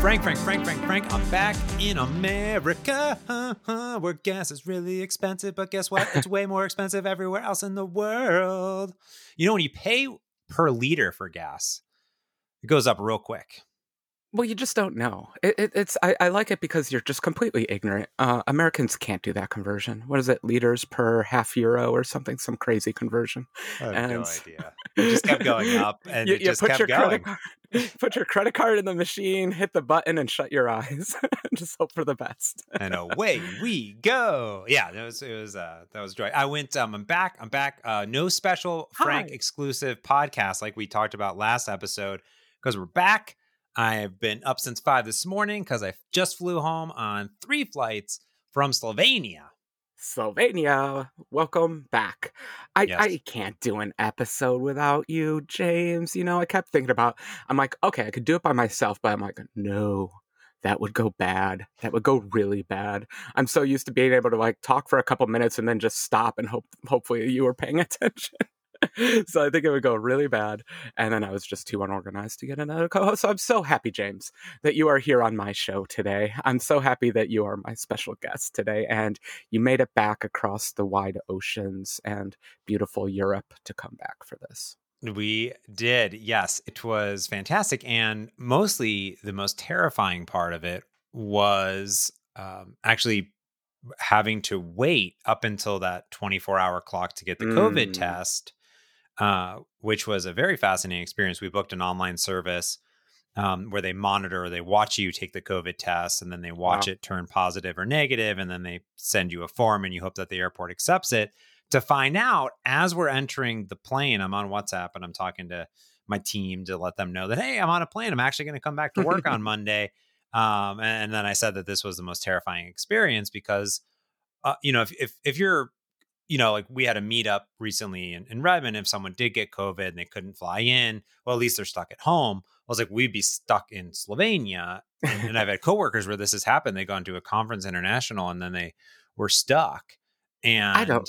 Frank, Frank, Frank, Frank, Frank. I'm back in America, where gas is really expensive. But guess what? It's way more expensive everywhere else in the world. You know, when you pay per liter for gas, it goes up real quick. Well, you just don't know. It, it, it's I, I, like it because you're just completely ignorant. Uh, Americans can't do that conversion. What is it, liters per half euro or something? Some crazy conversion. I have and... no idea. It just kept going up, and you, it just put kept your going. Credit card, put your credit card in the machine, hit the button, and shut your eyes. just hope for the best. and away we go. Yeah, it was it was uh, that was joy. I went. Um, I'm back. I'm back. Uh, no special Frank Hi. exclusive podcast like we talked about last episode because we're back I've been up since five this morning because I just flew home on three flights from Slovenia. Slovenia, welcome back. I, yes. I can't do an episode without you, James. You know, I kept thinking about, I'm like, okay, I could do it by myself, but I'm like, no, that would go bad. That would go really bad. I'm so used to being able to like talk for a couple minutes and then just stop and hope hopefully you were paying attention. so I think it would go really bad. And then I was just too unorganized to get another co host. So I'm so happy, James, that you are here on my show today. I'm so happy that you are my special guest today. And you made it back across the wide oceans and beautiful Europe to come back for this. We did. Yes, it was fantastic. And mostly the most terrifying part of it was um, actually having to wait up until that 24 hour clock to get the COVID mm. test uh, which was a very fascinating experience. We booked an online service um, where they monitor, they watch you take the COVID test, and then they watch wow. it turn positive or negative, and then they send you a form, and you hope that the airport accepts it. To find out, as we're entering the plane, I'm on WhatsApp and I'm talking to my team to let them know that hey, I'm on a plane. I'm actually going to come back to work on Monday. Um, and then I said that this was the most terrifying experience because, uh, you know, if, if if you're you know, like we had a meetup recently in, in Redmond. If someone did get COVID and they couldn't fly in, well, at least they're stuck at home. I was like, we'd be stuck in Slovenia. And, and I've had coworkers where this has happened. They gone to a conference international and then they were stuck. And I don't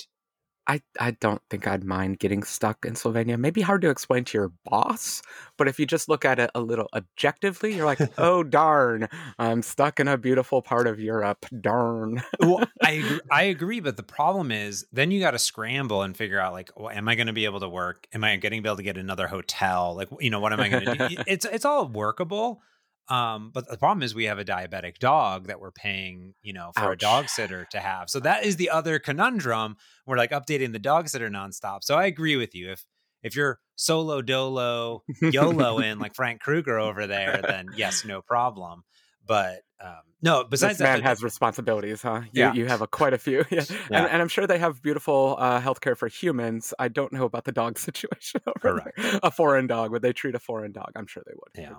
I, I don't think I'd mind getting stuck in Slovenia. Maybe hard to explain to your boss, but if you just look at it a little objectively, you're like, oh darn, I'm stuck in a beautiful part of Europe. Darn. well, I I agree, but the problem is then you got to scramble and figure out like, well, am I going to be able to work? Am I getting able to get another hotel? Like, you know, what am I going to do? It's it's all workable. Um, but the problem is we have a diabetic dog that we're paying, you know, for Ouch. a dog sitter to have. So that is the other conundrum. We're like updating the dog sitter nonstop. So I agree with you. If if you're solo dolo YOLO in like Frank Krueger over there, then yes, no problem. But um, no, besides this man that, has responsibilities, huh? You, yeah, you have a, quite a few. Yeah. yeah. And, and, I'm sure they have beautiful uh, healthcare for humans. I don't know about the dog situation over Correct. there. A foreign dog, would they treat a foreign dog? I'm sure they would. Yeah.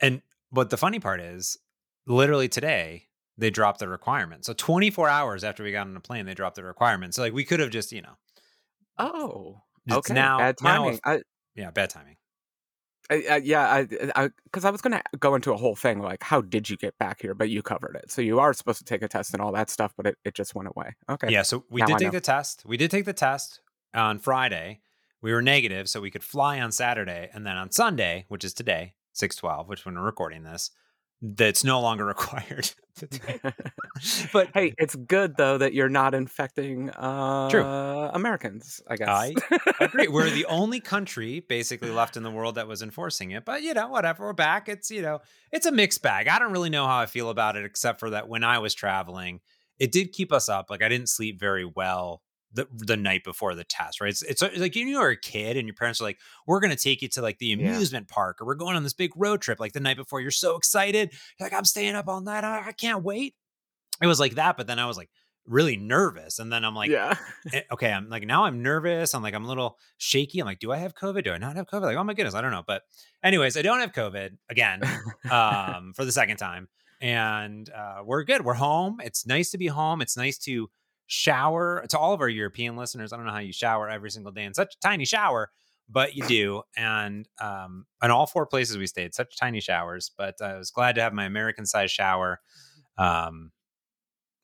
And but the funny part is, literally today, they dropped the requirement. So 24 hours after we got on the plane, they dropped the requirement. So like we could have just, you know. Oh, okay. Now, bad timing. Now, I, yeah, bad timing. I, I, yeah, I because I, I, was going to go into a whole thing like how did you get back here, but you covered it. So you are supposed to take a test and all that stuff, but it, it just went away. Okay. Yeah. So we now did take the test. We did take the test on Friday. We were negative, so we could fly on Saturday, and then on Sunday, which is today, 612, which when we're recording this, that's no longer required. but hey, it's good though that you're not infecting uh, True. Americans. I guess I agree. We're the only country basically left in the world that was enforcing it. But you know, whatever. We're back. It's you know, it's a mixed bag. I don't really know how I feel about it, except for that when I was traveling, it did keep us up. Like I didn't sleep very well the the night before the test, right? It's, it's uh, like you are a kid and your parents are like, "We're gonna take you to like the amusement yeah. park, or we're going on this big road trip." Like the night before, you're so excited, you're like, "I'm staying up all night, I, I can't wait." It was like that, but then I was like really nervous, and then I'm like, "Yeah, eh, okay." I'm like now I'm nervous. I'm like I'm a little shaky. I'm like, "Do I have COVID? Do I not have COVID?" Like, oh my goodness, I don't know. But anyways, I don't have COVID again um, for the second time, and uh, we're good. We're home. It's nice to be home. It's nice to shower to all of our European listeners. I don't know how you shower every single day in such a tiny shower, but you do. And um, in all four places we stayed, such tiny showers. But I was glad to have my American sized shower. Um,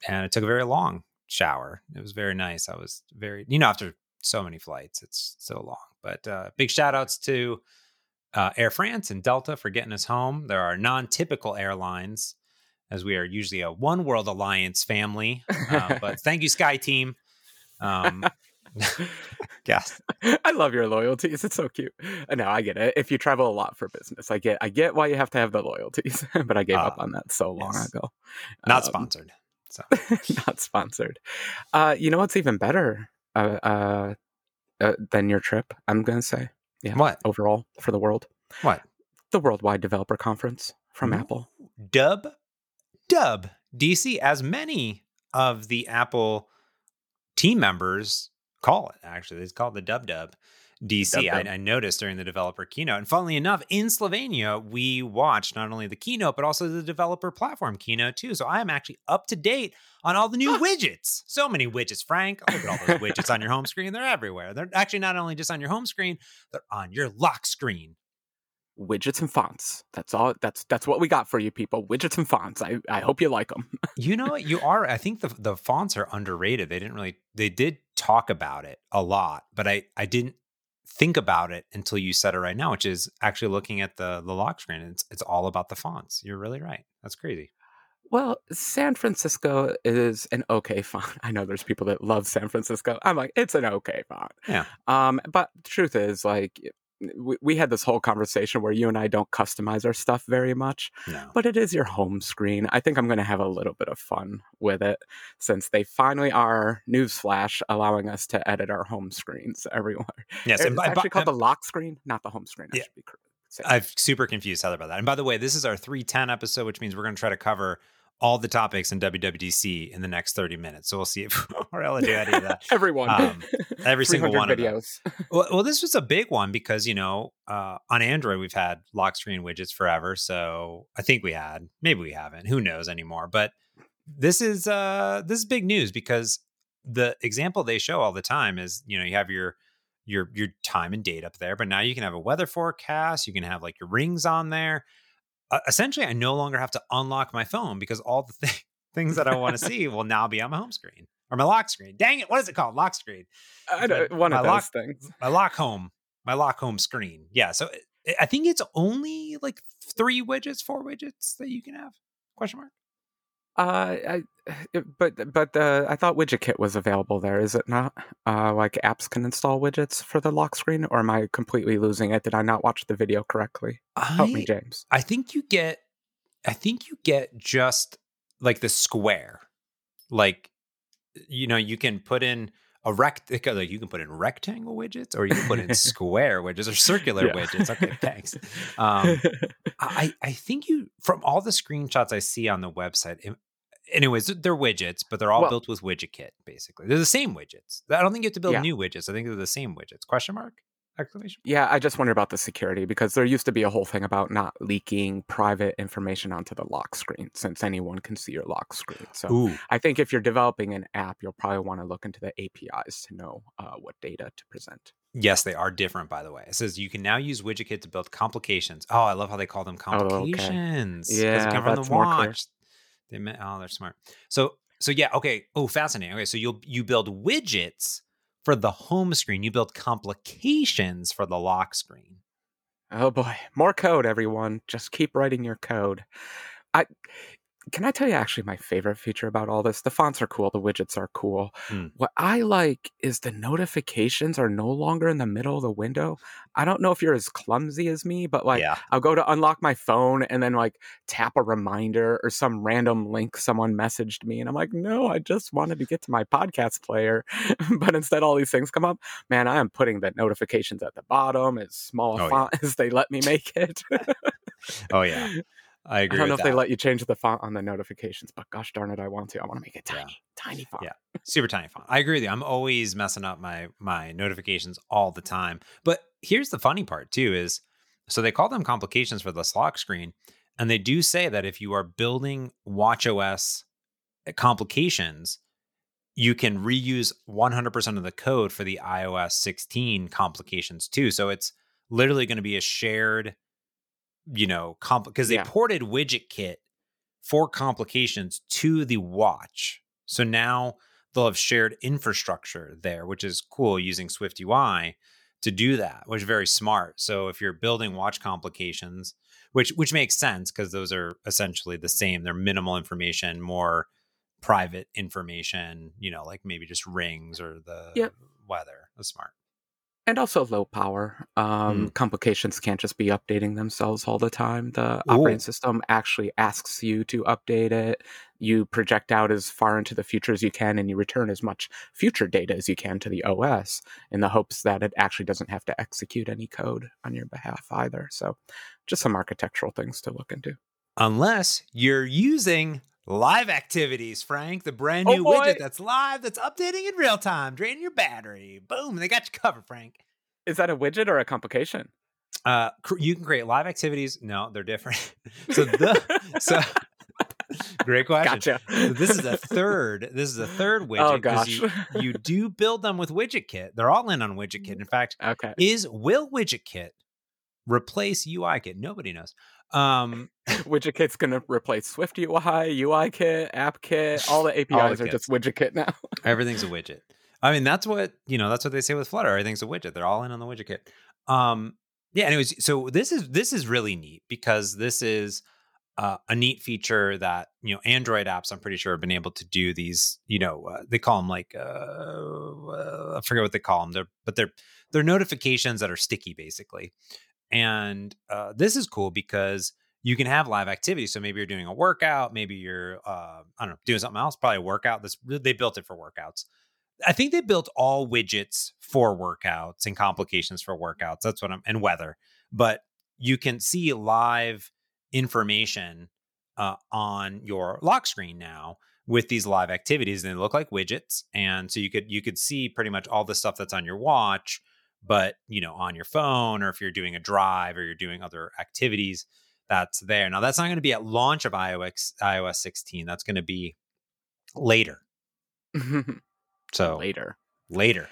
and it took a very long shower. It was very nice. I was very, you know, after so many flights, it's so long. But uh, big shout outs to uh, Air France and Delta for getting us home. There are non typical airlines, as we are usually a One World Alliance family. Uh, but thank you, Sky Team. Um, yes, I love your loyalties. It's so cute. Uh, no, I get it. If you travel a lot for business, I get I get why you have to have the loyalties. but I gave uh, up on that so long yes. ago. Not um, sponsored. So not sponsored. Uh, you know what's even better uh, uh, uh, than your trip? I'm gonna say. Yeah. What overall for the world? What the Worldwide Developer Conference from Ooh. Apple. Dub, dub DC, as many of the Apple team members call it. Actually, it's called the Dub Dub. DC. I, I, noticed during the developer keynote. And funnily enough, in Slovenia, we watched not only the keynote, but also the developer platform keynote too. So I am actually up to date on all the new widgets. So many widgets, Frank. Look at all those widgets on your home screen. They're everywhere. They're actually not only just on your home screen, they're on your lock screen. Widgets and fonts. That's all. That's that's what we got for you people. Widgets and fonts. I, I hope you like them. you know what? You are. I think the the fonts are underrated. They didn't really. They did talk about it a lot, but I I didn't think about it until you said it right now, which is actually looking at the the lock screen. It's it's all about the fonts. You're really right. That's crazy. Well, San Francisco is an okay font. I know there's people that love San Francisco. I'm like, it's an okay font. Yeah. Um, but the truth is, like, we, we had this whole conversation where you and I don't customize our stuff very much, no. but it is your home screen. I think I'm going to have a little bit of fun with it since they finally are newsflash allowing us to edit our home screens everywhere. Yes, it's by, actually called the lock screen, not the home screen. I yeah. I'm super confused Heather about that. And by the way, this is our 310 episode, which means we're going to try to cover all the topics in WWDC in the next 30 minutes. So we'll see if we're able to do any of that. Everyone. Um, every single one videos. of them. Well, well, this was a big one because, you know, uh, on Android, we've had lock screen widgets forever. So I think we had, maybe we haven't, who knows anymore. But this is, uh, this is big news because the example they show all the time is, you know, you have your, your, your time and date up there, but now you can have a weather forecast. You can have like your rings on there uh, essentially I no longer have to unlock my phone because all the th- things that I want to see will now be on my home screen or my lock screen. Dang it, what is it called? Lock screen. I know, one of those lock, things. My lock home, my lock home screen. Yeah, so eh, I think it's only like three widgets, four widgets that you can have. Question mark. Uh, I, but but uh, I thought WidgetKit was available there. Is it not? Uh, like apps can install widgets for the lock screen, or am I completely losing it? Did I not watch the video correctly? I, Help me, James. I think you get, I think you get just like the square, like you know you can put in a rect like you can put in rectangle widgets or you can put in square widgets or circular yeah. widgets. Okay, thanks. Um, I I think you from all the screenshots I see on the website, anyways, they're widgets, but they're all well, built with WidgetKit. Basically, they're the same widgets. I don't think you have to build yeah. new widgets. I think they're the same widgets. Question mark? Exclamation. Yeah, I just wonder about the security because there used to be a whole thing about not leaking private information onto the lock screen, since anyone can see your lock screen. So Ooh. I think if you're developing an app, you'll probably want to look into the APIs to know uh, what data to present. Yes, they are different, by the way. It says you can now use WidgetKit to build complications. Oh, I love how they call them complications. Oh, okay. Yeah, come from the watch. They meant, oh, they're smart. So, so yeah, okay. Oh, fascinating. Okay, so you'll you build widgets for the home screen. You build complications for the lock screen. Oh boy, more code, everyone. Just keep writing your code. I can I tell you actually my favorite feature about all this? The fonts are cool, the widgets are cool. Mm. What I like is the notifications are no longer in the middle of the window. I don't know if you're as clumsy as me, but like yeah. I'll go to unlock my phone and then like tap a reminder or some random link someone messaged me and I'm like, "No, I just wanted to get to my podcast player." but instead all these things come up. Man, I am putting the notifications at the bottom as small oh, font yeah. as they let me make it. oh yeah. I agree. I don't know if that. they let you change the font on the notifications, but gosh darn it, I want to. I want to make it tiny, yeah. tiny font. Yeah, super tiny font. I agree with you. I'm always messing up my my notifications all the time. But here's the funny part too: is so they call them complications for the lock screen, and they do say that if you are building WatchOS complications, you can reuse 100% of the code for the iOS 16 complications too. So it's literally going to be a shared you know, because they yeah. ported WidgetKit for complications to the watch. So now they'll have shared infrastructure there, which is cool using SwiftUI to do that, which is very smart. So if you're building watch complications, which which makes sense because those are essentially the same. They're minimal information, more private information, you know, like maybe just rings or the yep. weather. That's smart and also low power. Um, mm. Complications can't just be updating themselves all the time. The Ooh. operating system actually asks you to update it. You project out as far into the future as you can, and you return as much future data as you can to the OS in the hopes that it actually doesn't have to execute any code on your behalf either. So, just some architectural things to look into. Unless you're using Live activities, Frank, the brand oh, new oh widget that's live, that's updating in real time, draining your battery. Boom, they got you covered, Frank. Is that a widget or a complication? Uh, you can create live activities. No, they're different. so the so great question. Gotcha. So this is a third. This is a third oh, widget. Oh gosh, you, you, do build them with WidgetKit. They're all in on WidgetKit. In fact, okay, is will WidgetKit replace UIKit? Nobody knows. Um, WidgetKit's going to replace SwiftUI, UIKit, AppKit. All the APIs all the are just WidgetKit now. Everything's a widget. I mean, that's what you know. That's what they say with Flutter. Everything's a widget. They're all in on the WidgetKit. Um, yeah. Anyways, so this is this is really neat because this is uh, a neat feature that you know Android apps. I'm pretty sure have been able to do these. You know, uh, they call them like uh, uh, I forget what they call them. They're but they're they're notifications that are sticky, basically. And uh, this is cool because you can have live activity. So maybe you're doing a workout, maybe you're uh, I don't know doing something else, probably a workout. This they built it for workouts. I think they built all widgets for workouts and complications for workouts. That's what I'm and weather. But you can see live information uh, on your lock screen now with these live activities, and they look like widgets. And so you could you could see pretty much all the stuff that's on your watch but you know on your phone or if you're doing a drive or you're doing other activities that's there. Now that's not going to be at launch of ios ios 16 that's going to be later. So later. later.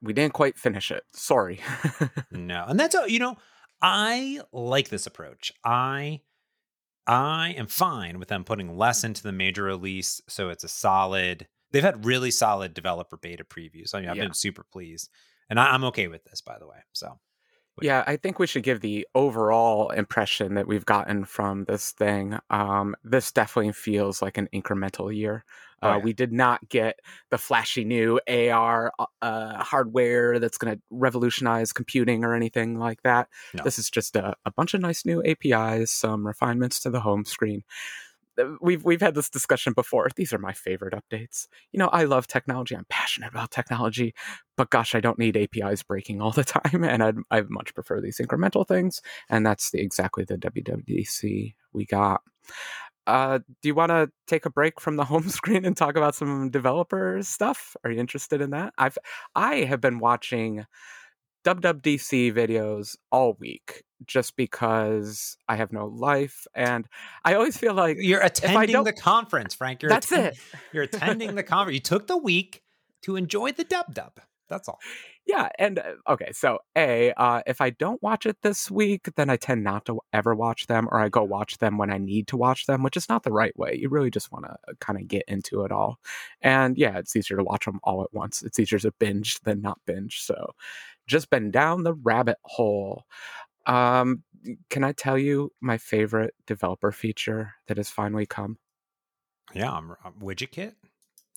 We didn't quite finish it. Sorry. No and that's you know i like this approach. I i am fine with them putting less into the major release so it's a solid they've had really solid developer beta previews. I mean i've yeah. been super pleased and I, am okay with this, by the way. So. Yeah, I think we should give the overall impression that we've gotten from this thing. Um, this definitely feels like an incremental year. Oh, uh, yeah. We did not get the flashy new AR uh, uh, hardware that's going to revolutionize computing or anything like that. No. This is just a, a bunch of nice new APIs, some refinements to the home screen. We've we've had this discussion before. These are my favorite updates. You know, I love technology. I'm passionate about technology, but gosh, I don't need APIs breaking all the time, and I'd I much prefer these incremental things. And that's the exactly the WWDC we got. Uh, do you want to take a break from the home screen and talk about some developer stuff? Are you interested in that? I've I have been watching WWDC videos all week just because I have no life, and I always feel like you're attending the conference, Frank. You're that's it. You're attending the conference. You took the week to enjoy the dub dub. That's all. Yeah, and uh, okay, so a uh, if I don't watch it this week, then I tend not to ever watch them, or I go watch them when I need to watch them, which is not the right way. You really just want to uh, kind of get into it all, and yeah, it's easier to watch them all at once. It's easier to binge than not binge. So, just been down the rabbit hole. Um, can I tell you my favorite developer feature that has finally come? Yeah, I'm, I'm WidgetKit.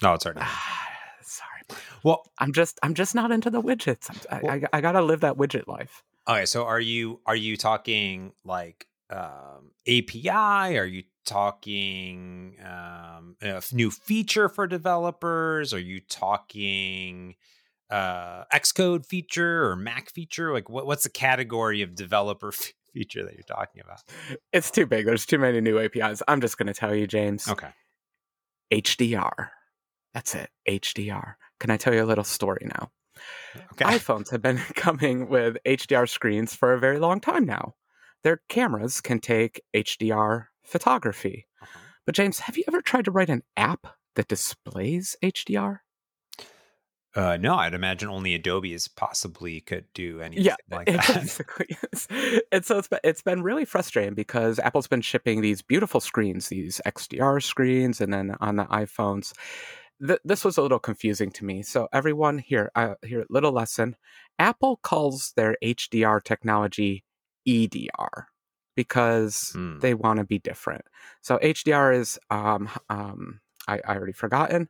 No, it's already. Sorry. Well, I'm just I'm just not into the widgets. I, well, I, I gotta live that widget life. Okay, so are you are you talking like um, API? Are you talking um, a new feature for developers? Are you talking uh, Xcode feature or Mac feature? Like, what, what's the category of developer f- feature that you're talking about? It's too big. There's too many new APIs. I'm just going to tell you, James. Okay. HDR. That's it. HDR. Can I tell you a little story now? Okay. iPhones have been coming with HDR screens for a very long time now. Their cameras can take HDR photography. Uh-huh. But, James, have you ever tried to write an app that displays HDR? Uh, no, I'd imagine only Adobe is possibly could do anything yeah, like that. Basically. And so it's been, it's been really frustrating because Apple's been shipping these beautiful screens, these XDR screens, and then on the iPhones. th- this was a little confusing to me. So everyone here, uh, here, little lesson. Apple calls their HDR technology EDR because mm. they want to be different. So HDR is um, um, I, I already forgotten.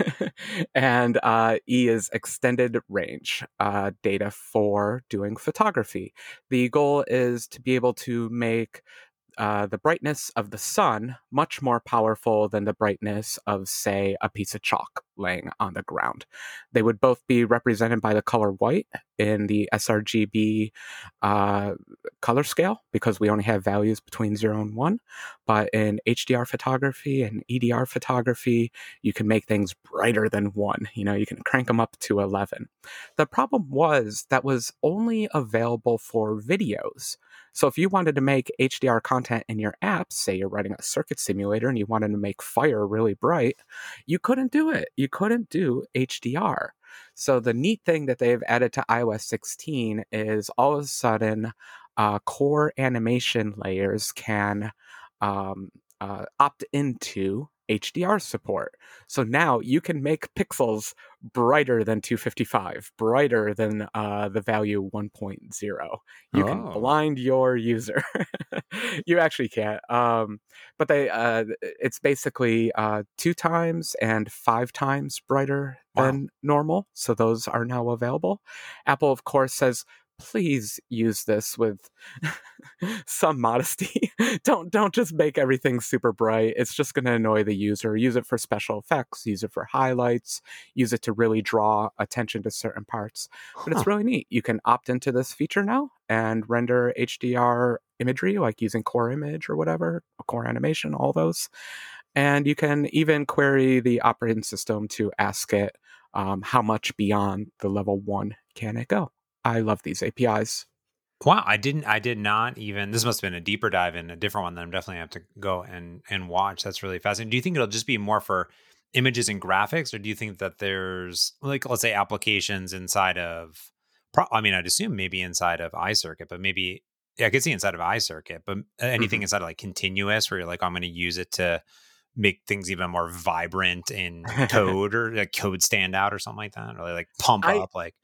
and uh, E is extended range uh, data for doing photography. The goal is to be able to make uh, the brightness of the sun much more powerful than the brightness of, say, a piece of chalk laying on the ground. They would both be represented by the color white in the sRGB uh, color scale because we only have values between 0 and 1. But in HDR photography and EDR photography, you can make things brighter than 1. You know, you can crank them up to 11. The problem was that was only available for videos. So if you wanted to make HDR content in your app, say you're writing a circuit simulator and you wanted to make fire really bright, you couldn't do it. You couldn't do HDR. So the neat thing that they've added to iOS 16 is all of a sudden uh, core animation layers can um, uh, opt into HDR support. So now you can make pixels brighter than 255, brighter than uh, the value 1.0. You oh. can blind your user. you actually can't. Um, but they, uh, it's basically uh, two times and five times brighter wow. than normal. So those are now available. Apple, of course, says please use this with some modesty. don't don't just make everything super bright. It's just going to annoy the user. Use it for special effects, use it for highlights, use it to really draw attention to certain parts. But huh. it's really neat. You can opt into this feature now and render HDR imagery like using core image or whatever, core animation, all those. And you can even query the operating system to ask it um, how much beyond the level one can it go. I love these APIs. Wow, I didn't I did not even this must have been a deeper dive in a different one that I'm definitely have to go and and watch. That's really fascinating. Do you think it'll just be more for images and graphics or do you think that there's like let's say applications inside of I mean I'd assume maybe inside of iCircuit, but maybe yeah, I could see inside of iCircuit, but anything mm-hmm. inside of like Continuous where you're like I'm going to use it to make things even more vibrant in code or like code stand out or something like that or like pump I, up like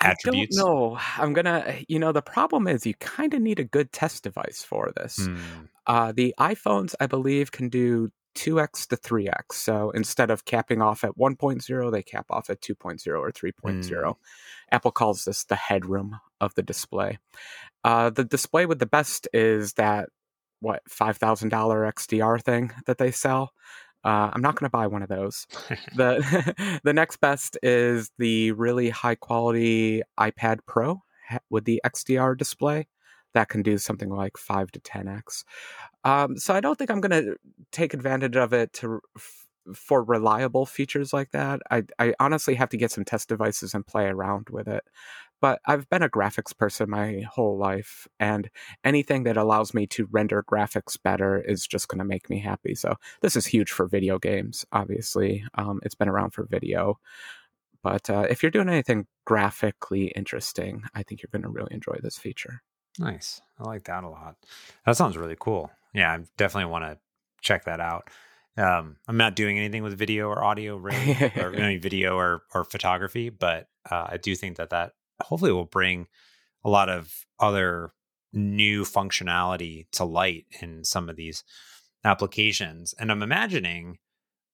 attributes? I don't know. I'm gonna, you know, the problem is you kind of need a good test device for this. Mm. Uh, the iPhones, I believe, can do 2x to 3x. So instead of capping off at 1.0, they cap off at 2.0 or 3.0. Mm. Apple calls this the headroom of the display. Uh, the display with the best is that what $5,000 XDR thing that they sell. Uh, I'm not going to buy one of those. the The next best is the really high quality iPad Pro with the XDR display that can do something like five to ten x. Um, so I don't think I'm going to take advantage of it to for reliable features like that. I I honestly have to get some test devices and play around with it but I've been a graphics person my whole life, and anything that allows me to render graphics better is just going to make me happy. So this is huge for video games. Obviously, um, it's been around for video, but uh, if you're doing anything graphically interesting, I think you're going to really enjoy this feature. Nice, I like that a lot. That sounds really cool. Yeah, I definitely want to check that out. Um, I'm not doing anything with video or audio, really, or any video or or photography, but uh, I do think that that hopefully will bring a lot of other new functionality to light in some of these applications. And I'm imagining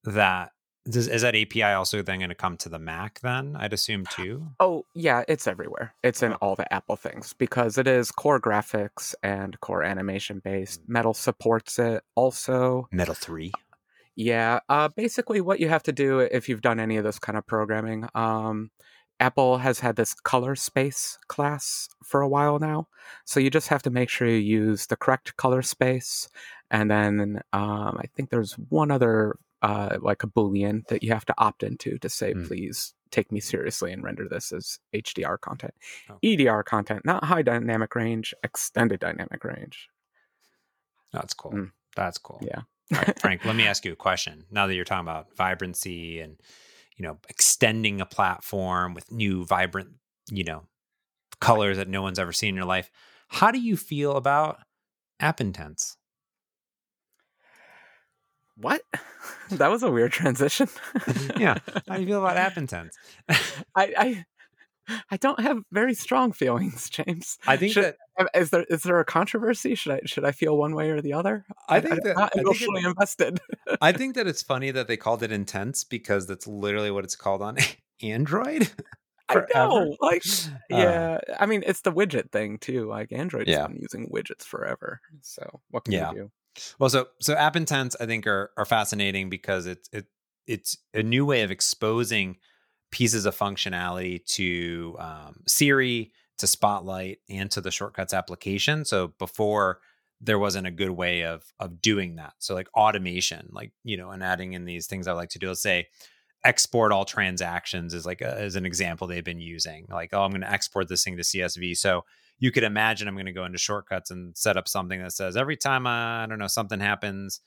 that does, is that API also then going to come to the Mac then? I'd assume too. Oh, yeah, it's everywhere. It's in oh. all the Apple things because it is core graphics and core animation based. Mm. Metal supports it also. Metal 3. Yeah, uh, basically what you have to do if you've done any of this kind of programming, um, Apple has had this color space class for a while now. So you just have to make sure you use the correct color space. And then um, I think there's one other, uh, like a Boolean that you have to opt into to say, mm. please take me seriously and render this as HDR content. Oh. EDR content, not high dynamic range, extended dynamic range. That's cool. Mm. That's cool. Yeah. All right, Frank, let me ask you a question. Now that you're talking about vibrancy and you know, extending a platform with new, vibrant, you know, colors that no one's ever seen in your life. How do you feel about app intents? what? that was a weird transition. yeah. How do you feel about app intents? I, I I don't have very strong feelings, James. I think should, that is there is there a controversy? Should I should I feel one way or the other? I think I, that I'm emotionally it, invested. I think that it's funny that they called it intents because that's literally what it's called on Android. I know, like, uh, yeah. I mean, it's the widget thing too. Like, Android's yeah. been using widgets forever. So, what can yeah. you do? Well, so so app intents, I think, are are fascinating because it's it it's a new way of exposing pieces of functionality to um, Siri, to Spotlight, and to the Shortcuts application. So before there wasn't a good way of of doing that. So like automation, like you know, and adding in these things I like to do. Let's say export all transactions is like as an example they've been using. Like, oh, I'm going to export this thing to CSV. So you could imagine I'm going to go into shortcuts and set up something that says every time uh, I don't know something happens,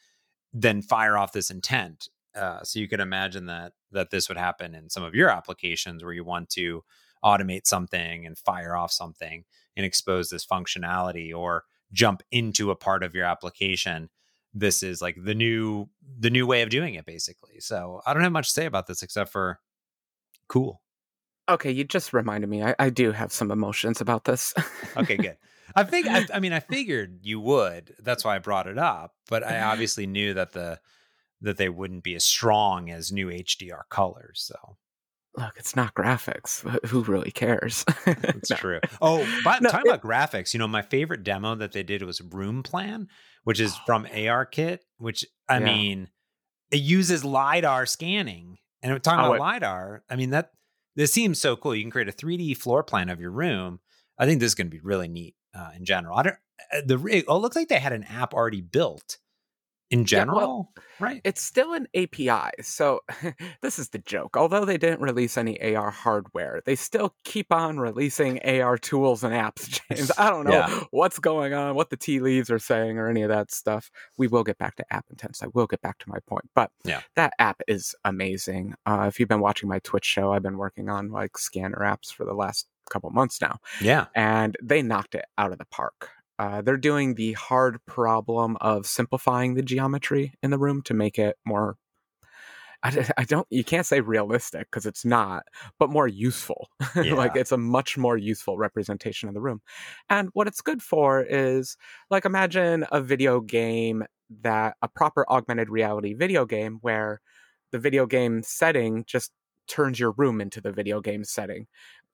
then fire off this intent. Uh, so you could imagine that that this would happen in some of your applications where you want to automate something and fire off something and expose this functionality or jump into a part of your application this is like the new the new way of doing it basically. So i don't have much to say about this except for cool. Okay you just reminded me i, I do have some emotions about this. Okay good. I think I, I mean i figured you would that's why i brought it up but i mm-hmm. obviously knew that the that they wouldn't be as strong as new hdr colors so look, it's not graphics. Who really cares? That's no. true. Oh, but no, talking it, about graphics, you know, my favorite demo that they did was RoomPlan, which is from ARKit, which I yeah. mean, it uses LiDAR scanning. And talking oh, about it, LiDAR, I mean, that this seems so cool. You can create a 3D floor plan of your room. I think this is going to be really neat uh, in general. I don't, uh, the, oh, it looks like they had an app already built in general, yeah, well, right? It's still an API. So this is the joke. Although they didn't release any AR hardware, they still keep on releasing AR tools and apps. James, I don't know yeah. what's going on, what the tea leaves are saying, or any of that stuff. We will get back to app intents. I will get back to my point, but yeah, that app is amazing. Uh, if you've been watching my Twitch show, I've been working on like scanner apps for the last couple months now. Yeah, and they knocked it out of the park. Uh, they're doing the hard problem of simplifying the geometry in the room to make it more I, I don't you can't say realistic because it's not but more useful. Yeah. like it's a much more useful representation of the room. And what it's good for is like imagine a video game that a proper augmented reality video game where the video game setting just turns your room into the video game setting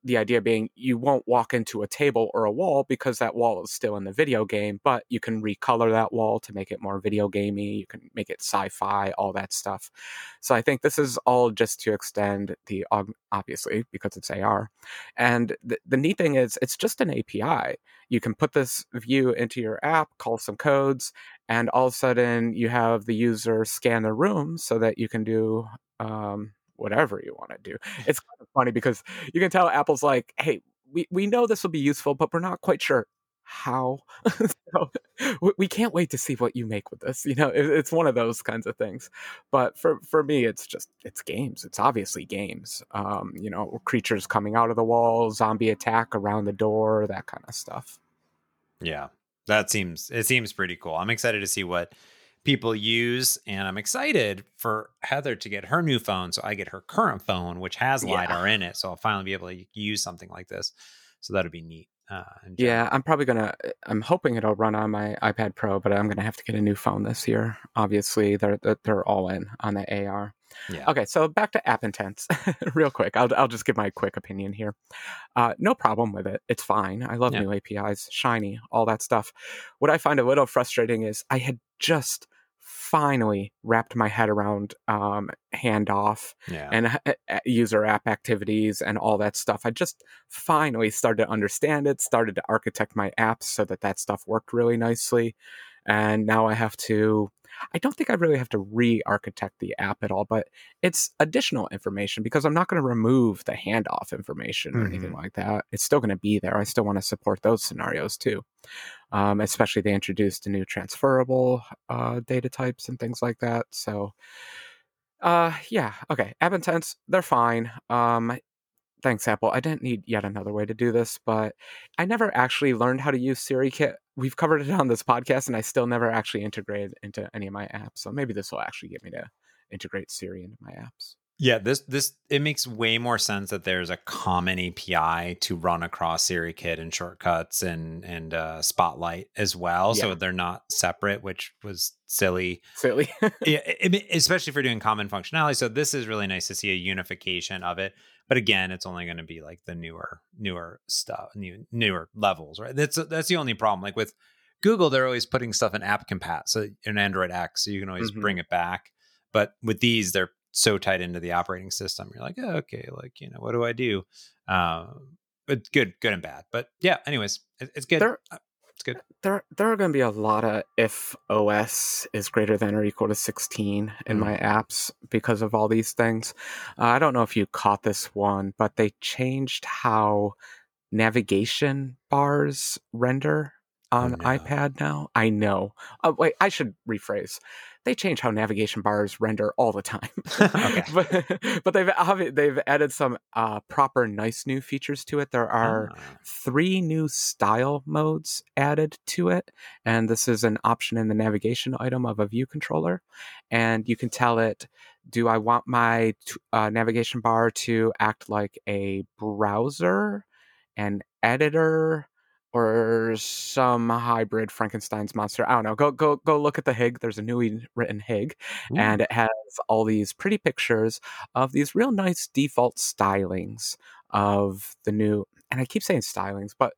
the idea being you won't walk into a table or a wall because that wall is still in the video game, but you can recolor that wall to make it more video gamey. You can make it sci-fi, all that stuff. So I think this is all just to extend the obviously because it's AR. And the, the neat thing is it's just an API. You can put this view into your app, call some codes, and all of a sudden you have the user scan the room so that you can do um, whatever you want to do. It's kind of funny because you can tell Apple's like, hey, we, we know this will be useful, but we're not quite sure how. so we can't wait to see what you make with this. You know, it, it's one of those kinds of things. But for for me, it's just it's games. It's obviously games. Um, you know, creatures coming out of the wall, zombie attack around the door, that kind of stuff. Yeah, that seems it seems pretty cool. I'm excited to see what people use. And I'm excited for Heather to get her new phone. So I get her current phone, which has yeah. LiDAR in it. So I'll finally be able to use something like this. So that'd be neat. Uh, yeah, I'm probably gonna. I'm hoping it'll run on my iPad Pro, but I'm gonna have to get a new phone this year. Obviously, they're they're all in on the AR. Yeah. Okay, so back to app intents, real quick. I'll I'll just give my quick opinion here. Uh, no problem with it. It's fine. I love yeah. new APIs, shiny, all that stuff. What I find a little frustrating is I had just finally wrapped my head around um, handoff yeah. and uh, user app activities and all that stuff. I just finally started to understand it, started to architect my apps so that that stuff worked really nicely. And now I have to I don't think I really have to re-architect the app at all, but it's additional information because I'm not going to remove the handoff information or mm-hmm. anything like that. It's still going to be there. I still want to support those scenarios too. Um, especially they introduced a new transferable uh, data types and things like that. So, uh, yeah, okay. App intents, they're fine. Um, thanks apple i didn't need yet another way to do this but i never actually learned how to use SiriKit we've covered it on this podcast, and I still never actually integrated into any of my apps. So maybe this will actually get me to integrate Siri into my apps. Yeah, this this it makes way more sense that there's a common API to run across SiriKit and shortcuts and and uh, Spotlight as well, yeah. so they're not separate, which was silly. Silly, yeah, it, especially for doing common functionality. So this is really nice to see a unification of it. But again, it's only going to be like the newer newer stuff, new newer levels, right? That's that's the only problem. Like with Google, they're always putting stuff in AppCompat, so in AndroidX, so you can always mm-hmm. bring it back. But with these, they're so tied into the operating system. You're like, oh, okay, like you know, what do I do? Um, but good, good and bad. But yeah, anyways, it, it's good. There, uh, it's good. There, there are going to be a lot of if OS is greater than or equal to 16 in mm. my apps because of all these things. Uh, I don't know if you caught this one, but they changed how navigation bars render oh, on oh, no. iPad now. I know. Oh, wait, I should rephrase they change how navigation bars render all the time. but, but they've they've added some uh, proper nice new features to it. There are ah. three new style modes added to it, and this is an option in the navigation item of a view controller, and you can tell it. Do I want my uh, navigation bar to act like a browser, an editor, or some hybrid Frankenstein's monster. I don't know. Go go go look at the HIG. There's a newly written HIG, Ooh. and it has all these pretty pictures of these real nice default stylings of the new. And I keep saying stylings, but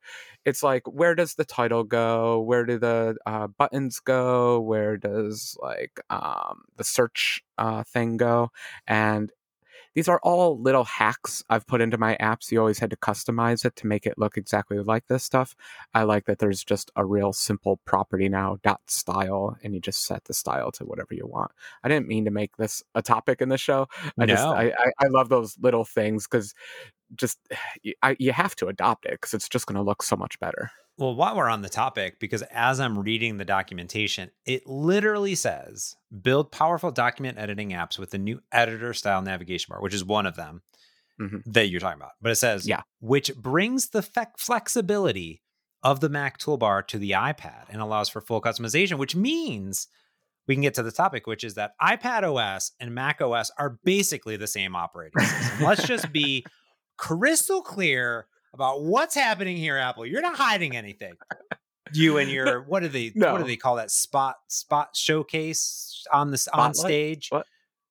it's like where does the title go? Where do the uh, buttons go? Where does like um, the search uh, thing go? And these are all little hacks I've put into my apps. You always had to customize it to make it look exactly like this stuff. I like that there's just a real simple property now, dot style, and you just set the style to whatever you want. I didn't mean to make this a topic in the show. I no. just I, I, I love those little things because just I, you have to adopt it because it's just going to look so much better. Well, while we're on the topic, because as I'm reading the documentation, it literally says build powerful document editing apps with the new editor style navigation bar, which is one of them mm-hmm. that you're talking about. But it says, yeah, which brings the fe- flexibility of the Mac toolbar to the iPad and allows for full customization, which means we can get to the topic, which is that iPad OS and Mac OS are basically the same operating system. Let's just be crystal clear about what's happening here, Apple. You're not hiding anything. You and your what do they no. what do they call that spot spot showcase on the on stage? What?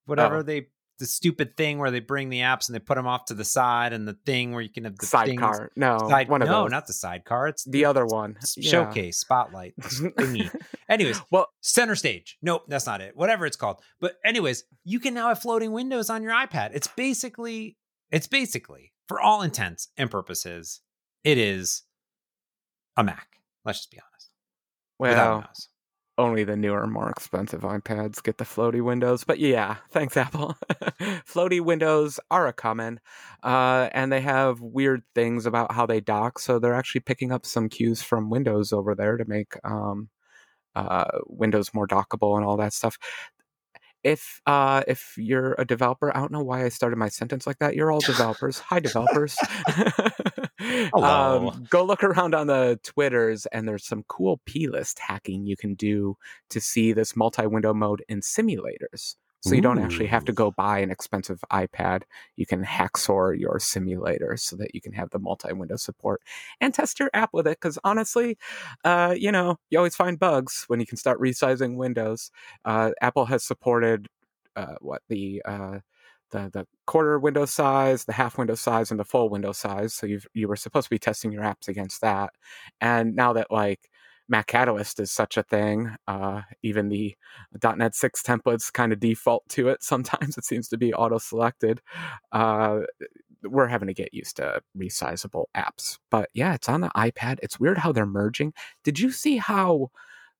Whatever oh. they the stupid thing where they bring the apps and they put them off to the side, and the thing where you can have the sidecar. No, side, one of no, those. not the sidecar. It's the, the other one. Showcase yeah. spotlight thingy. anyways, well, center stage. Nope, that's not it. Whatever it's called. But anyways, you can now have floating windows on your iPad. It's basically it's basically for all intents and purposes, it is a Mac. Let's just be honest. Well, only the newer, more expensive iPads get the floaty windows. But yeah, thanks, Apple. floaty windows are a common, uh, and they have weird things about how they dock. So they're actually picking up some cues from Windows over there to make um, uh, Windows more dockable and all that stuff if uh, if you're a developer, I don't know why I started my sentence like that. You're all developers. Hi, developers. um, go look around on the Twitters, and there's some cool plist hacking you can do to see this multi-window mode in simulators. So you don't actually have to go buy an expensive iPad. You can hacksaw your simulator so that you can have the multi-window support and test your app with it. Because honestly, uh, you know, you always find bugs when you can start resizing windows. Uh, Apple has supported uh, what the uh, the the quarter window size, the half window size, and the full window size. So you you were supposed to be testing your apps against that. And now that like Mac Catalyst is such a thing. Uh, even the .NET 6 templates kind of default to it. Sometimes it seems to be auto-selected. Uh, we're having to get used to resizable apps. But yeah, it's on the iPad. It's weird how they're merging. Did you see how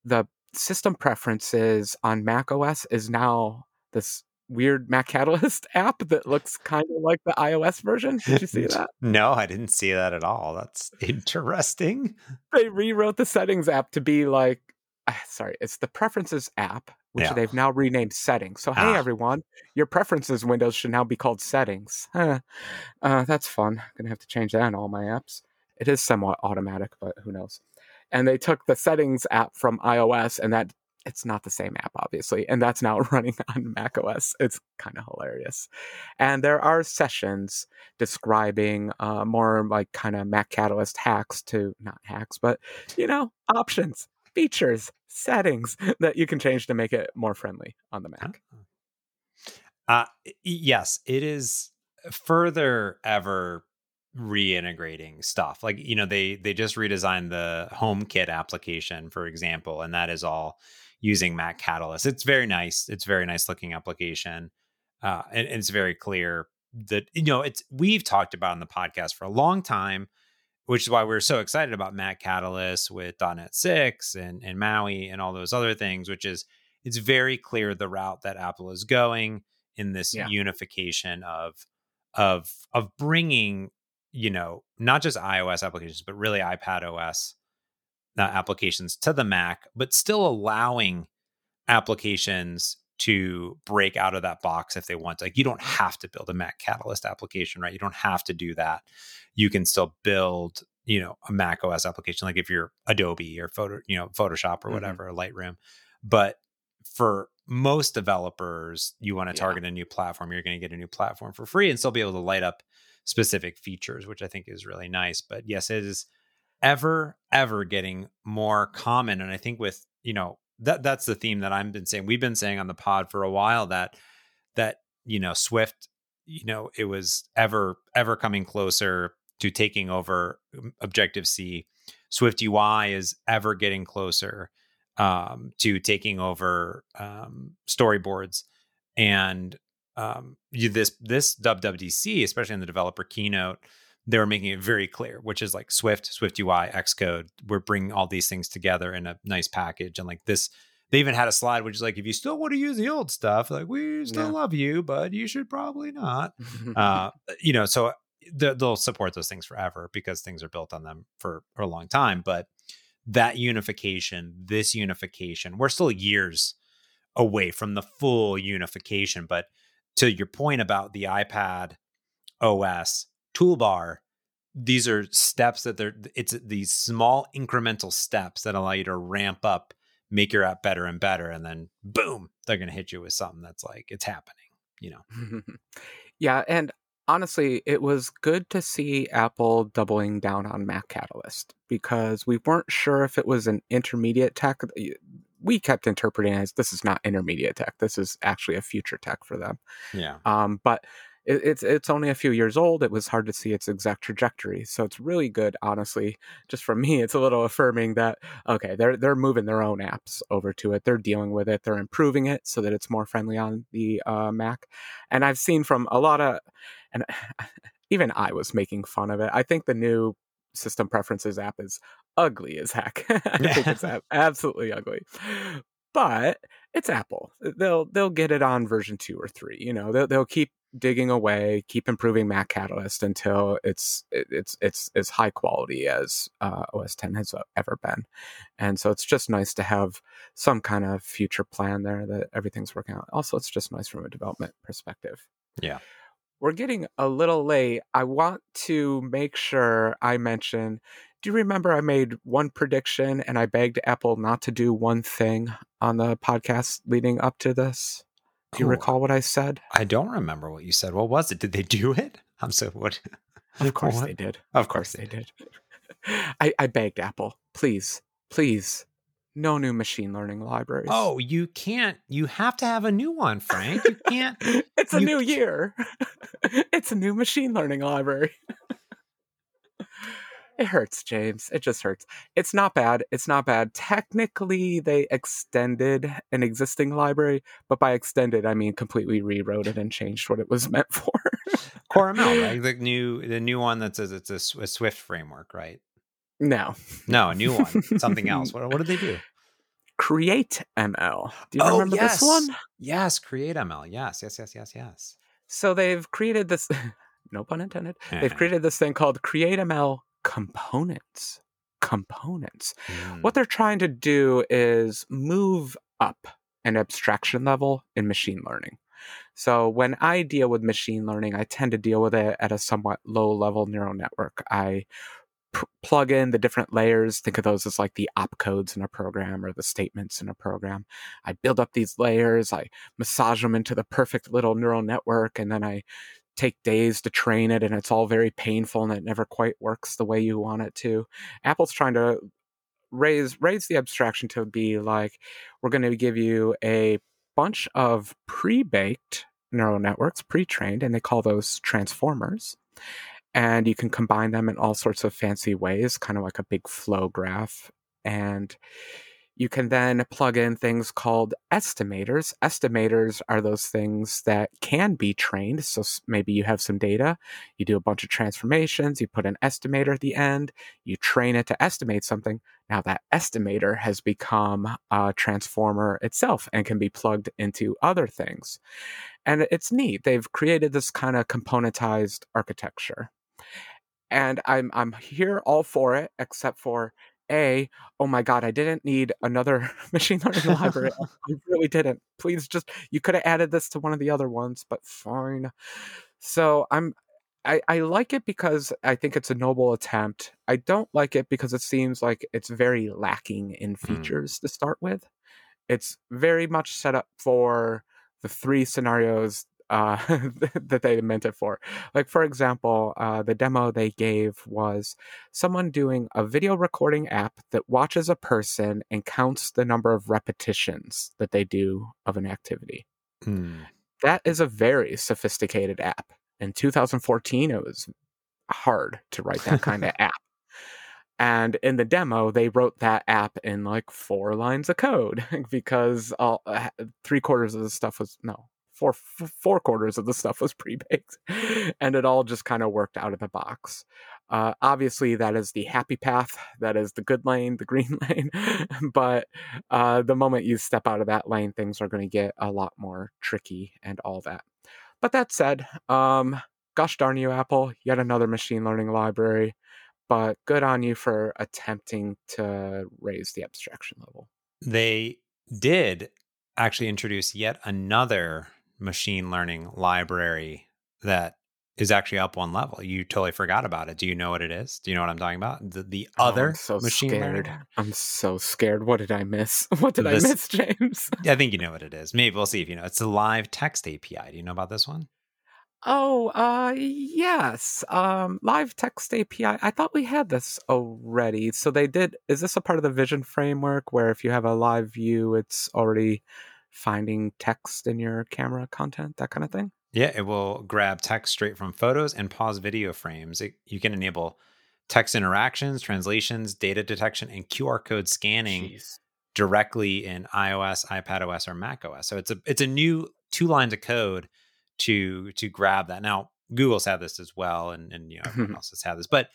the system preferences on Mac OS is now this weird Mac Catalyst app that looks kind of like the iOS version. Did you see that? no, I didn't see that at all. That's interesting. They rewrote the settings app to be like, uh, sorry, it's the preferences app, which yeah. they've now renamed settings. So, hey, ah. everyone, your preferences windows should now be called settings. Huh. Uh, that's fun. I'm going to have to change that in all my apps. It is somewhat automatic, but who knows? and they took the settings app from iOS and that it's not the same app, obviously, and that's now running on Mac OS. It's kind of hilarious. And there are sessions describing uh, more like kind of Mac Catalyst hacks to not hacks, but you know, options, features, settings that you can change to make it more friendly on the Mac. Uh, yes, it is further ever reintegrating stuff like you know they they just redesigned the HomeKit application for example and that is all using Mac Catalyst. It's very nice. It's very nice looking application. Uh, and, and, it's very clear that you know it's we've talked about in the podcast for a long time, which is why we're so excited about Mac Catalyst with .NET 6 and, and Maui and all those other things, which is it's very clear the route that Apple is going in this yeah. unification of of of bringing you know not just iOS applications but really iPad OS uh, applications to the Mac, but still allowing applications to break out of that box if they want. Like you don't have to build a Mac Catalyst application, right? You don't have to do that. You can still build, you know, a Mac OS application, like if you're Adobe or photo, you know, Photoshop or mm-hmm. whatever, mm-hmm. Lightroom. But for most developers, you want to target a new platform, you're going to get a new platform for free and still be able to light up specific features, which I think is really nice. But yes, it is ever ever getting more common and i think with you know that that's the theme that i've been saying we've been saying on the pod for a while that that you know swift you know it was ever ever coming closer to taking over um, objective c. SwiftUI is ever getting closer um, to taking over um, storyboards and um, you, this this WWDC, especially in the developer keynote, they were making it very clear, which is like Swift, SwiftUI, Xcode. We're bringing all these things together in a nice package. And like this, they even had a slide which is like, if you still want to use the old stuff, like we still yeah. love you, but you should probably not. uh, you know, so they'll support those things forever because things are built on them for, for a long time. But that unification, this unification, we're still years away from the full unification. But to your point about the iPad OS, toolbar these are steps that they're it's these small incremental steps that allow you to ramp up make your app better and better and then boom they're going to hit you with something that's like it's happening you know? Yeah and honestly it was good to see apple doubling down on Mac Catalyst because we weren't sure if it was an intermediate tech we kept interpreting as this is not intermediate tech this is actually a future tech for them. Yeah. Um but it, it's it's only a few years old. It was hard to see its exact trajectory, so it's really good. Honestly, just for me, it's a little affirming that okay, they're they're moving their own apps over to it. They're dealing with it. They're improving it so that it's more friendly on the uh, Mac. And I've seen from a lot of, and even I was making fun of it. I think the new system preferences app is ugly as heck. I think it's absolutely ugly. But it's Apple. They'll they'll get it on version two or three. You know, they'll they'll keep digging away, keep improving Mac Catalyst until it's it's it's as high quality as uh, OS 10 has ever been. And so it's just nice to have some kind of future plan there that everything's working out. Also, it's just nice from a development perspective. Yeah. We're getting a little late. I want to make sure I mention do you remember I made one prediction and I begged Apple not to do one thing on the podcast leading up to this? Do you recall what I said? I don't remember what you said. What was it? Did they do it? I'm so what? Of course what? they did. Of course they did. I, I begged Apple, please, please, no new machine learning libraries. Oh, you can't. You have to have a new one, Frank. You can't. it's a new year. it's a new machine learning library. It hurts, James. It just hurts. It's not bad. It's not bad. Technically, they extended an existing library, but by extended, I mean completely rewrote it and changed what it was meant for. CoreML, right? The new, the new one that says it's a, a Swift framework, right? No, no, a new one, something else. What, what did they do? Create ML. Do you oh, remember yes. this one? Yes, Create ML. Yes, yes, yes, yes, yes. So they've created this. no pun intended. They've uh-huh. created this thing called Create ML components. Components. Mm. What they're trying to do is move up an abstraction level in machine learning. So when I deal with machine learning, I tend to deal with it at a somewhat low level neural network. I plug in the different layers. Think of those as like the opcodes in a program or the statements in a program. I build up these layers, I massage them into the perfect little neural network, and then I take days to train it and it's all very painful and it never quite works the way you want it to. Apple's trying to raise raise the abstraction to be like we're going to give you a bunch of pre-baked neural networks, pre-trained and they call those transformers. And you can combine them in all sorts of fancy ways, kind of like a big flow graph. And you can then plug in things called estimators. Estimators are those things that can be trained. So maybe you have some data, you do a bunch of transformations, you put an estimator at the end, you train it to estimate something. Now that estimator has become a transformer itself and can be plugged into other things. And it's neat. They've created this kind of componentized architecture. And I'm I'm here all for it, except for a, oh my God, I didn't need another machine learning library. I really didn't. Please just, you could have added this to one of the other ones, but fine. So I'm, I, I like it because I think it's a noble attempt. I don't like it because it seems like it's very lacking in hmm. features mm. to start with. It's very much set up for the three scenarios uh, that they meant it for. Like, for example, uh, the demo they gave was someone doing a video recording app that watches a person and counts the number of repetitions that they do of an activity. Mm. That is a very sophisticated app. In 2014, it was hard to write that kind of app. And in the demo, they wrote that app in like four lines of code because all, uh, three quarters of the stuff was no, four four quarters of the stuff was pre-baked and it all just kind of worked out of the box. Uh, obviously that is the happy path that is the good lane the green lane but uh, the moment you step out of that lane things are going to get a lot more tricky and all that. But that said um, gosh darn you apple yet another machine learning library but good on you for attempting to raise the abstraction level. They did actually introduce yet another machine learning library that is actually up one level. You totally forgot about it. Do you know what it is? Do you know what I'm talking about? The, the oh, other so machine scared. learning. I'm so scared. What did I miss? What did this, I miss, James? I think you know what it is. Maybe we'll see if you know. It's the live text API. Do you know about this one? Oh, uh yes. Um live text API. I thought we had this already. So they did is this a part of the vision framework where if you have a live view it's already finding text in your camera content, that kind of thing? Yeah, it will grab text straight from photos and pause video frames. It, you can enable text interactions, translations, data detection, and QR code scanning Jeez. directly in iOS, iPad OS, or Mac OS. So it's a it's a new two lines of code to to grab that. Now Google's had this as well, and and you know everyone else has had this, but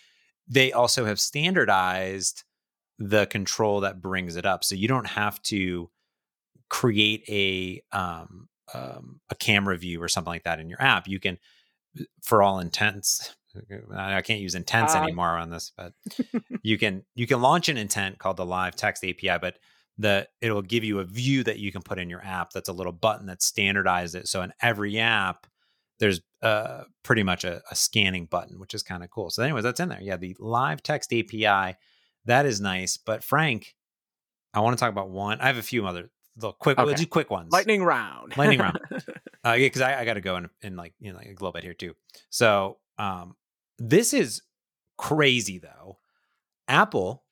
they also have standardized the control that brings it up, so you don't have to create a um, um, a camera view or something like that in your app, you can, for all intents, I can't use intents uh, anymore on this, but you can you can launch an intent called the Live Text API, but the it'll give you a view that you can put in your app. That's a little button that standardizes it. So in every app, there's uh, pretty much a, a scanning button, which is kind of cool. So, anyways, that's in there. Yeah, the Live Text API that is nice. But Frank, I want to talk about one. I have a few other the quick okay. we'll do quick ones. Lightning round. Lightning round. Uh yeah because I, I got to go in, in like you know like a little bit here too. So um this is crazy though. Apple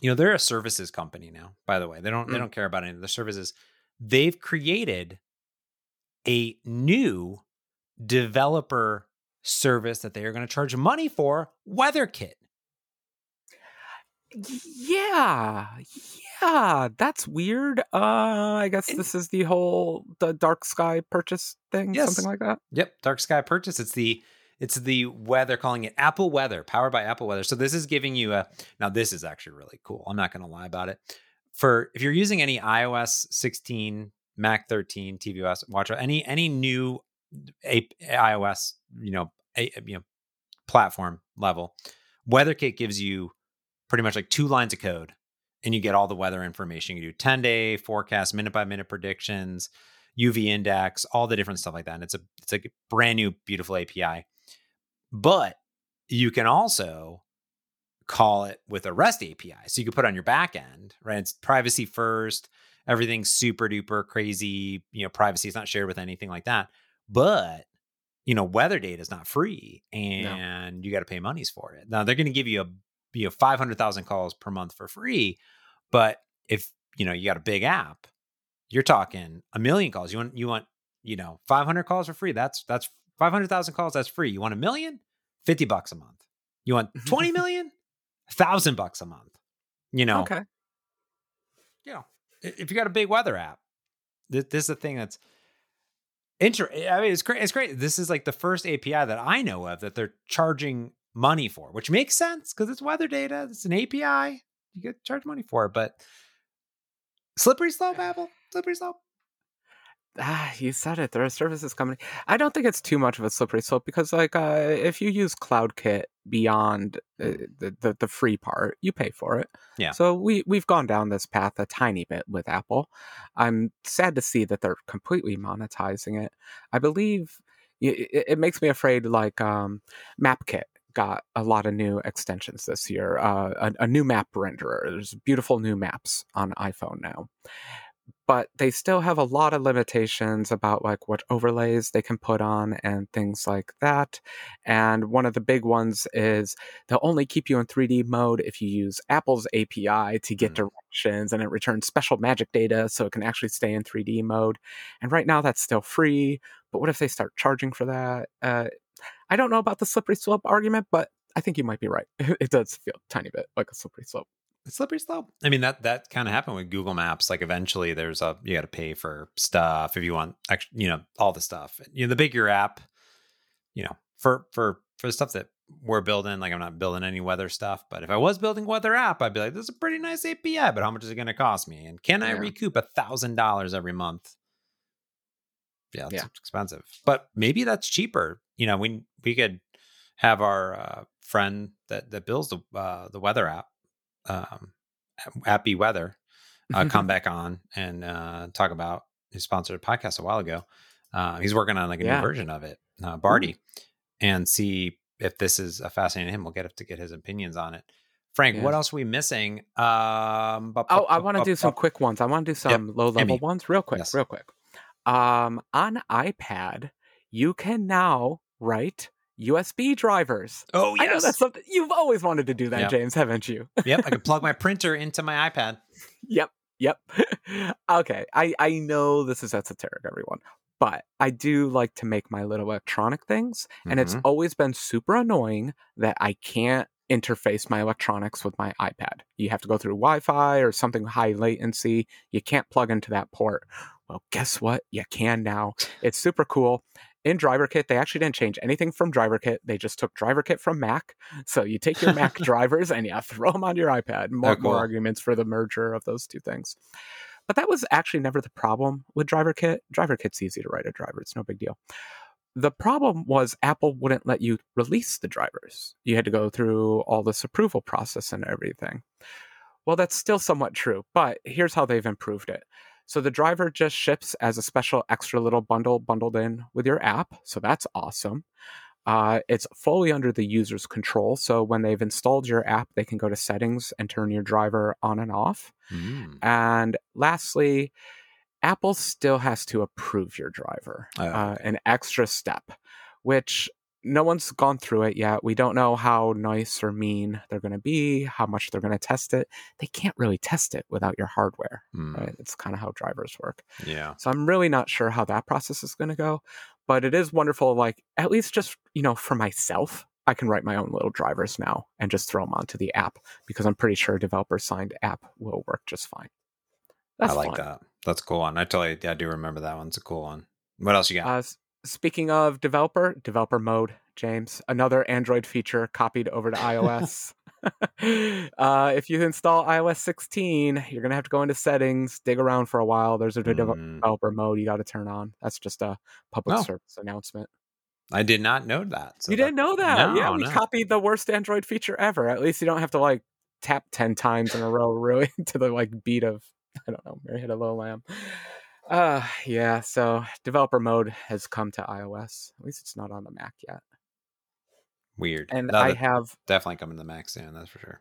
you know they're a services company now by the way. They don't mm. they don't care about any of the services. They've created a new developer service that they are going to charge money for WeatherKit Yeah. yeah yeah, that's weird. Uh, I guess this is the whole the Dark Sky purchase thing, yes. something like that. Yep, Dark Sky purchase. It's the it's the weather calling it Apple Weather, powered by Apple Weather. So this is giving you a now this is actually really cool. I'm not going to lie about it. For if you're using any iOS 16, Mac 13, tvOS, watch any any new a, iOS, you know, a, you know, platform level, WeatherKit gives you pretty much like two lines of code and you get all the weather information. You do 10 day forecast, minute by minute predictions, UV index, all the different stuff like that. And it's a it's a brand new beautiful API. But you can also call it with a REST API. So you can put on your back end, right? It's privacy first, everything's super duper crazy, you know, privacy is not shared with anything like that. But you know, weather data is not free and no. you got to pay monies for it. Now they're going to give you a you know 500,000 calls per month for free, but if you know you got a big app, you're talking a million calls. You want you want you know 500 calls for free. That's that's 500,000 calls. That's free. You want a million? 50 bucks a month. You want 20 million? Thousand bucks a month. You know. Okay. You know, if you got a big weather app, this, this is a thing that's Inter- I mean, it's great. It's great. This is like the first API that I know of that they're charging money for, which makes sense because it's weather data. It's an API. You get charged money for it, but slippery slope, Apple. Slippery slope. Ah, you said it. There are services company. I don't think it's too much of a slippery slope because, like, uh, if you use CloudKit beyond uh, the, the, the free part, you pay for it. Yeah. So we we've gone down this path a tiny bit with Apple. I'm sad to see that they're completely monetizing it. I believe it, it makes me afraid. Like um, MapKit got a lot of new extensions this year. Uh, a, a new map renderer. There's beautiful new maps on iPhone now but they still have a lot of limitations about like what overlays they can put on and things like that. And one of the big ones is they'll only keep you in 3D mode if you use Apple's API to get mm. directions and it returns special magic data so it can actually stay in 3D mode. And right now that's still free, but what if they start charging for that? Uh, I don't know about the slippery slope argument, but I think you might be right. It does feel a tiny bit like a slippery slope slippery slope. I mean that that kind of happened with Google Maps. Like eventually, there's a you got to pay for stuff if you want, you know, all the stuff. You know, the bigger your app, you know, for for for the stuff that we're building. Like I'm not building any weather stuff, but if I was building weather app, I'd be like, this is a pretty nice API, but how much is it going to cost me? And can I recoup a thousand dollars every month? Yeah, it's yeah. expensive, but maybe that's cheaper. You know, we we could have our uh, friend that that builds the uh, the weather app um, Happy Weather uh, come back on and uh, talk about his sponsored podcast a while ago. Uh, he's working on like a yeah. new version of it, uh, Barty, Ooh. and see if this is a fascinating him. We'll get up to get his opinions on it. Frank, yeah. what else are we missing? Um, bu- oh, bu- I want to do some quick ones. I want to do some yep. low level ones real quick, yes. real quick. Um, on iPad, you can now write USB drivers. Oh, yes. I know that's something you've always wanted to do that, yep. James, haven't you? yep. I can plug my printer into my iPad. Yep. Yep. okay. I, I know this is esoteric, everyone, but I do like to make my little electronic things. And mm-hmm. it's always been super annoying that I can't interface my electronics with my iPad. You have to go through Wi Fi or something high latency. You can't plug into that port. Well, guess what? You can now. It's super cool in DriverKit they actually didn't change anything from DriverKit They just took DriverKit from Mac. So you take your Mac drivers and you throw them on your iPad. More, oh, cool. more arguments for the merger of those two things. But that was actually never the problem with DriverKit driver kit's easy to write a driver, it's no big deal. The problem was Apple wouldn't let you release the drivers. You had to go through all this approval process and everything. Well, that's still somewhat true, but here's how they've improved it. So the driver just ships as a special extra little bundle bundled in with your app. So that's awesome. Uh, it's fully under the user's control. So when they've installed your app, they can go to settings and turn your driver on and off. Mm. And lastly, Apple still has to approve your driver, oh, uh, an extra step, which no one's gone through it yet. We don't know how nice or mean they're going to be, how much they're going to test it. They can't really test it without your hardware. Mm. Right? It's kind of how drivers work. Yeah. So I'm really not sure how that process is going to go, but it is wonderful. Like at least just you know for myself, I can write my own little drivers now and just throw them onto the app because I'm pretty sure a developer signed app will work just fine. That's I like fun. that. That's cool one. I totally I do remember that one. It's a cool one. What else you got? Uh, Speaking of developer, developer mode, James, another Android feature copied over to iOS. uh, if you install iOS 16, you're gonna have to go into settings, dig around for a while. There's a mm. developer mode you got to turn on. That's just a public oh. service announcement. I did not know that. So you that... didn't know that? No, yeah, we no. copied the worst Android feature ever. At least you don't have to like tap ten times in a row, really, to the like beat of I don't know, Mary Had a Little Lamb. Uh yeah, so developer mode has come to iOS. At least it's not on the Mac yet. Weird. And no, I have definitely coming to the Mac soon. That's for sure.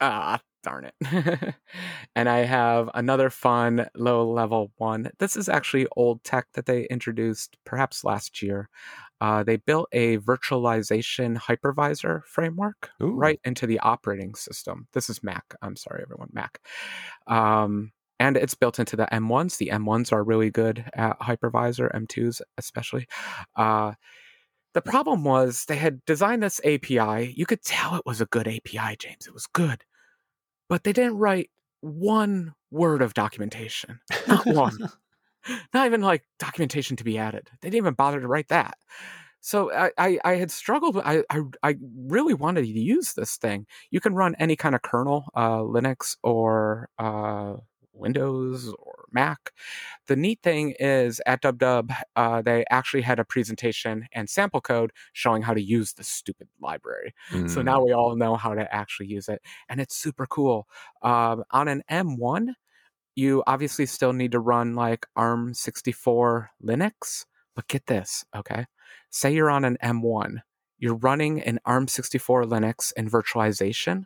Ah, darn it. and I have another fun low level one. This is actually old tech that they introduced perhaps last year. Uh, they built a virtualization hypervisor framework Ooh. right into the operating system. This is Mac. I'm sorry, everyone, Mac. Um, and it's built into the M1s. The M1s are really good at hypervisor, M2s especially. Uh, the problem was they had designed this API. You could tell it was a good API, James. It was good but they didn't write one word of documentation. Not one. Not even like documentation to be added. They didn't even bother to write that. So I, I, I had struggled. I, I, I really wanted to use this thing. You can run any kind of kernel, uh, Linux or uh, Windows or Mac. The neat thing is at DubDub, uh, they actually had a presentation and sample code showing how to use the stupid library. Mm. So now we all know how to actually use it, and it's super cool. Um, on an M1, you obviously still need to run like ARM64 Linux, but get this, okay? Say you're on an M1, you're running an ARM64 Linux in virtualization.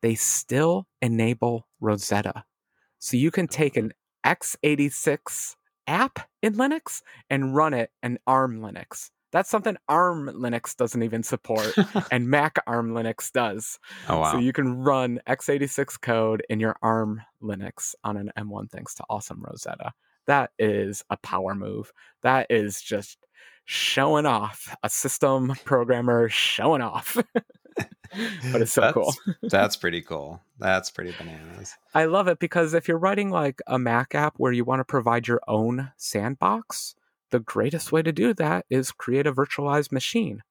They still enable Rosetta so you can take an x86 app in Linux and run it in ARM Linux. That's something ARM Linux doesn't even support, and Mac ARM Linux does. Oh, wow. So you can run x86 code in your ARM Linux on an M1 thanks to awesome Rosetta. That is a power move. That is just showing off a system programmer showing off. but it's so that's, cool. that's pretty cool. That's pretty bananas. I love it because if you're writing like a Mac app where you want to provide your own sandbox, the greatest way to do that is create a virtualized machine.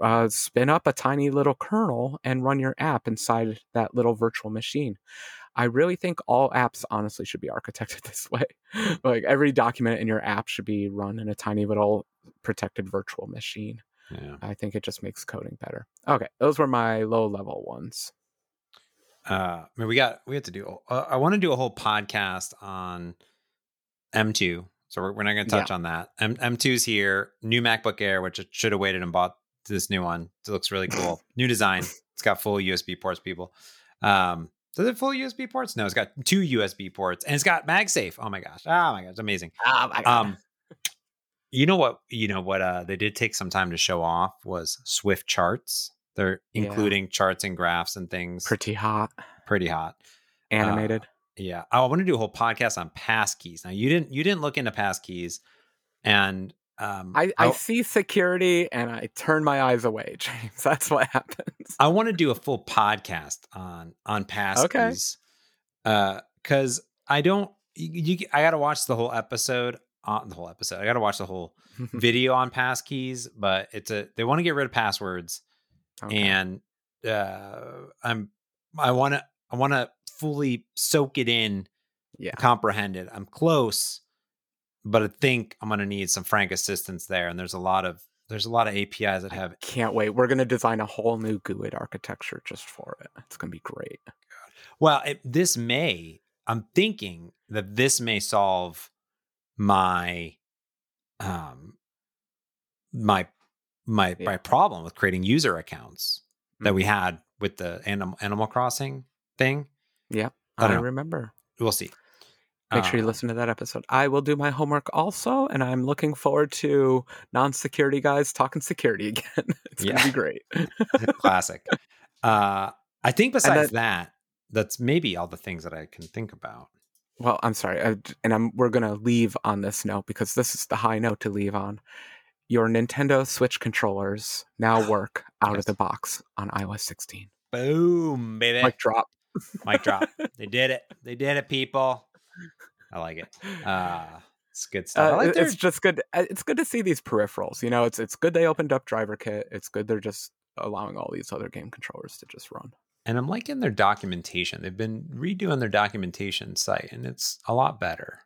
Uh, spin up a tiny little kernel and run your app inside that little virtual machine. I really think all apps honestly should be architected this way. like every document in your app should be run in a tiny little protected virtual machine. Yeah. I think it just makes coding better. Okay, those were my low level ones. Uh, I mean, we got we have to do. Uh, I want to do a whole podcast on M2, so we're, we're not going to touch yeah. on that. M M2's here, new MacBook Air, which I should have waited and bought this new one. It looks really cool. new design. It's got full USB ports, people. Um, does it full USB ports? No, it's got two USB ports and it's got MagSafe. Oh my gosh! Oh my gosh! Amazing. Oh my god. Um, you know what? You know what? Uh, they did take some time to show off was Swift charts. They're including yeah. charts and graphs and things. Pretty hot. Pretty hot. Animated. Uh, yeah. Oh, I want to do a whole podcast on passkeys. Now you didn't you didn't look into passkeys, and um, I, I, I see security and I turn my eyes away, James. That's what happens. I want to do a full podcast on on passkeys. Okay. Uh, because I don't. You, you, I got to watch the whole episode on the whole episode. I got to watch the whole video on passkeys, but it's a they want to get rid of passwords, okay. and uh, I'm I want to I want to fully soak it in, yeah, comprehend it. I'm close, but I think I'm going to need some frank assistance there. And there's a lot of there's a lot of APIs that have. I can't wait. We're going to design a whole new GUID architecture just for it. It's going to be great. Well, it, this may. I'm thinking that this may solve my um my my yeah. my problem with creating user accounts mm-hmm. that we mm-hmm. had with the animal animal crossing thing yeah i, I remember we'll see make sure you um listen to that episode i will do my homework also and i'm looking forward to non-security guys talking security again it's yeah. gonna be great classic uh i think besides that that's maybe all the things that i can think about well, I'm sorry, I, and I'm we're gonna leave on this note because this is the high note to leave on. Your Nintendo Switch controllers now work out yes. of the box on iOS 16. Boom, baby! Mic drop. Mic drop. They did it. They did it, people. I like it. Uh, it's good stuff. Uh, like their... It's just good. Uh, it's good to see these peripherals. You know, it's it's good they opened up DriverKit. It's good they're just allowing all these other game controllers to just run and I'm liking their documentation. They've been redoing their documentation site, and it's a lot better.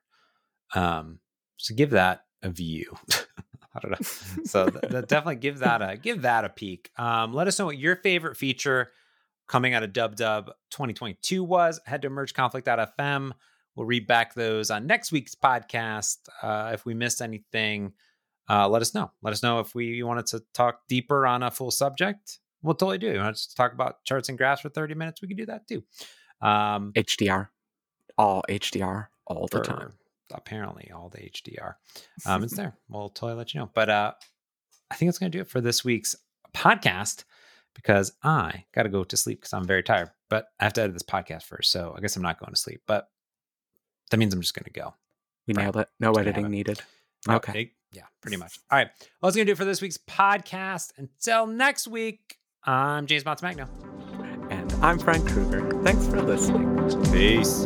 Um, so give that a view. I don't know. So th- th- definitely give that a give that a peek. Um, let us know what your favorite feature coming out of Dub Dub 2022 was. Head to mergeconflict.fm. We'll read back those on next week's podcast. Uh, if we missed anything, uh, let us know. Let us know if we wanted to talk deeper on a full subject we'll totally do. You want to talk about charts and graphs for 30 minutes? We can do that too. Um, HDR, all HDR, all the time. Apparently, all the HDR. Um, it's there. We'll totally let you know. But uh, I think it's going to do it for this week's podcast because I got to go to sleep because I'm very tired. But I have to edit this podcast first, so I guess I'm not going to sleep. But that means I'm just going to go. We nailed it. No editing needed. Okay. yeah, pretty much. All right. Well, that's going to do it for this week's podcast. Until next week, I'm James Montemagno. And I'm Frank Krueger. Thanks for listening. Peace.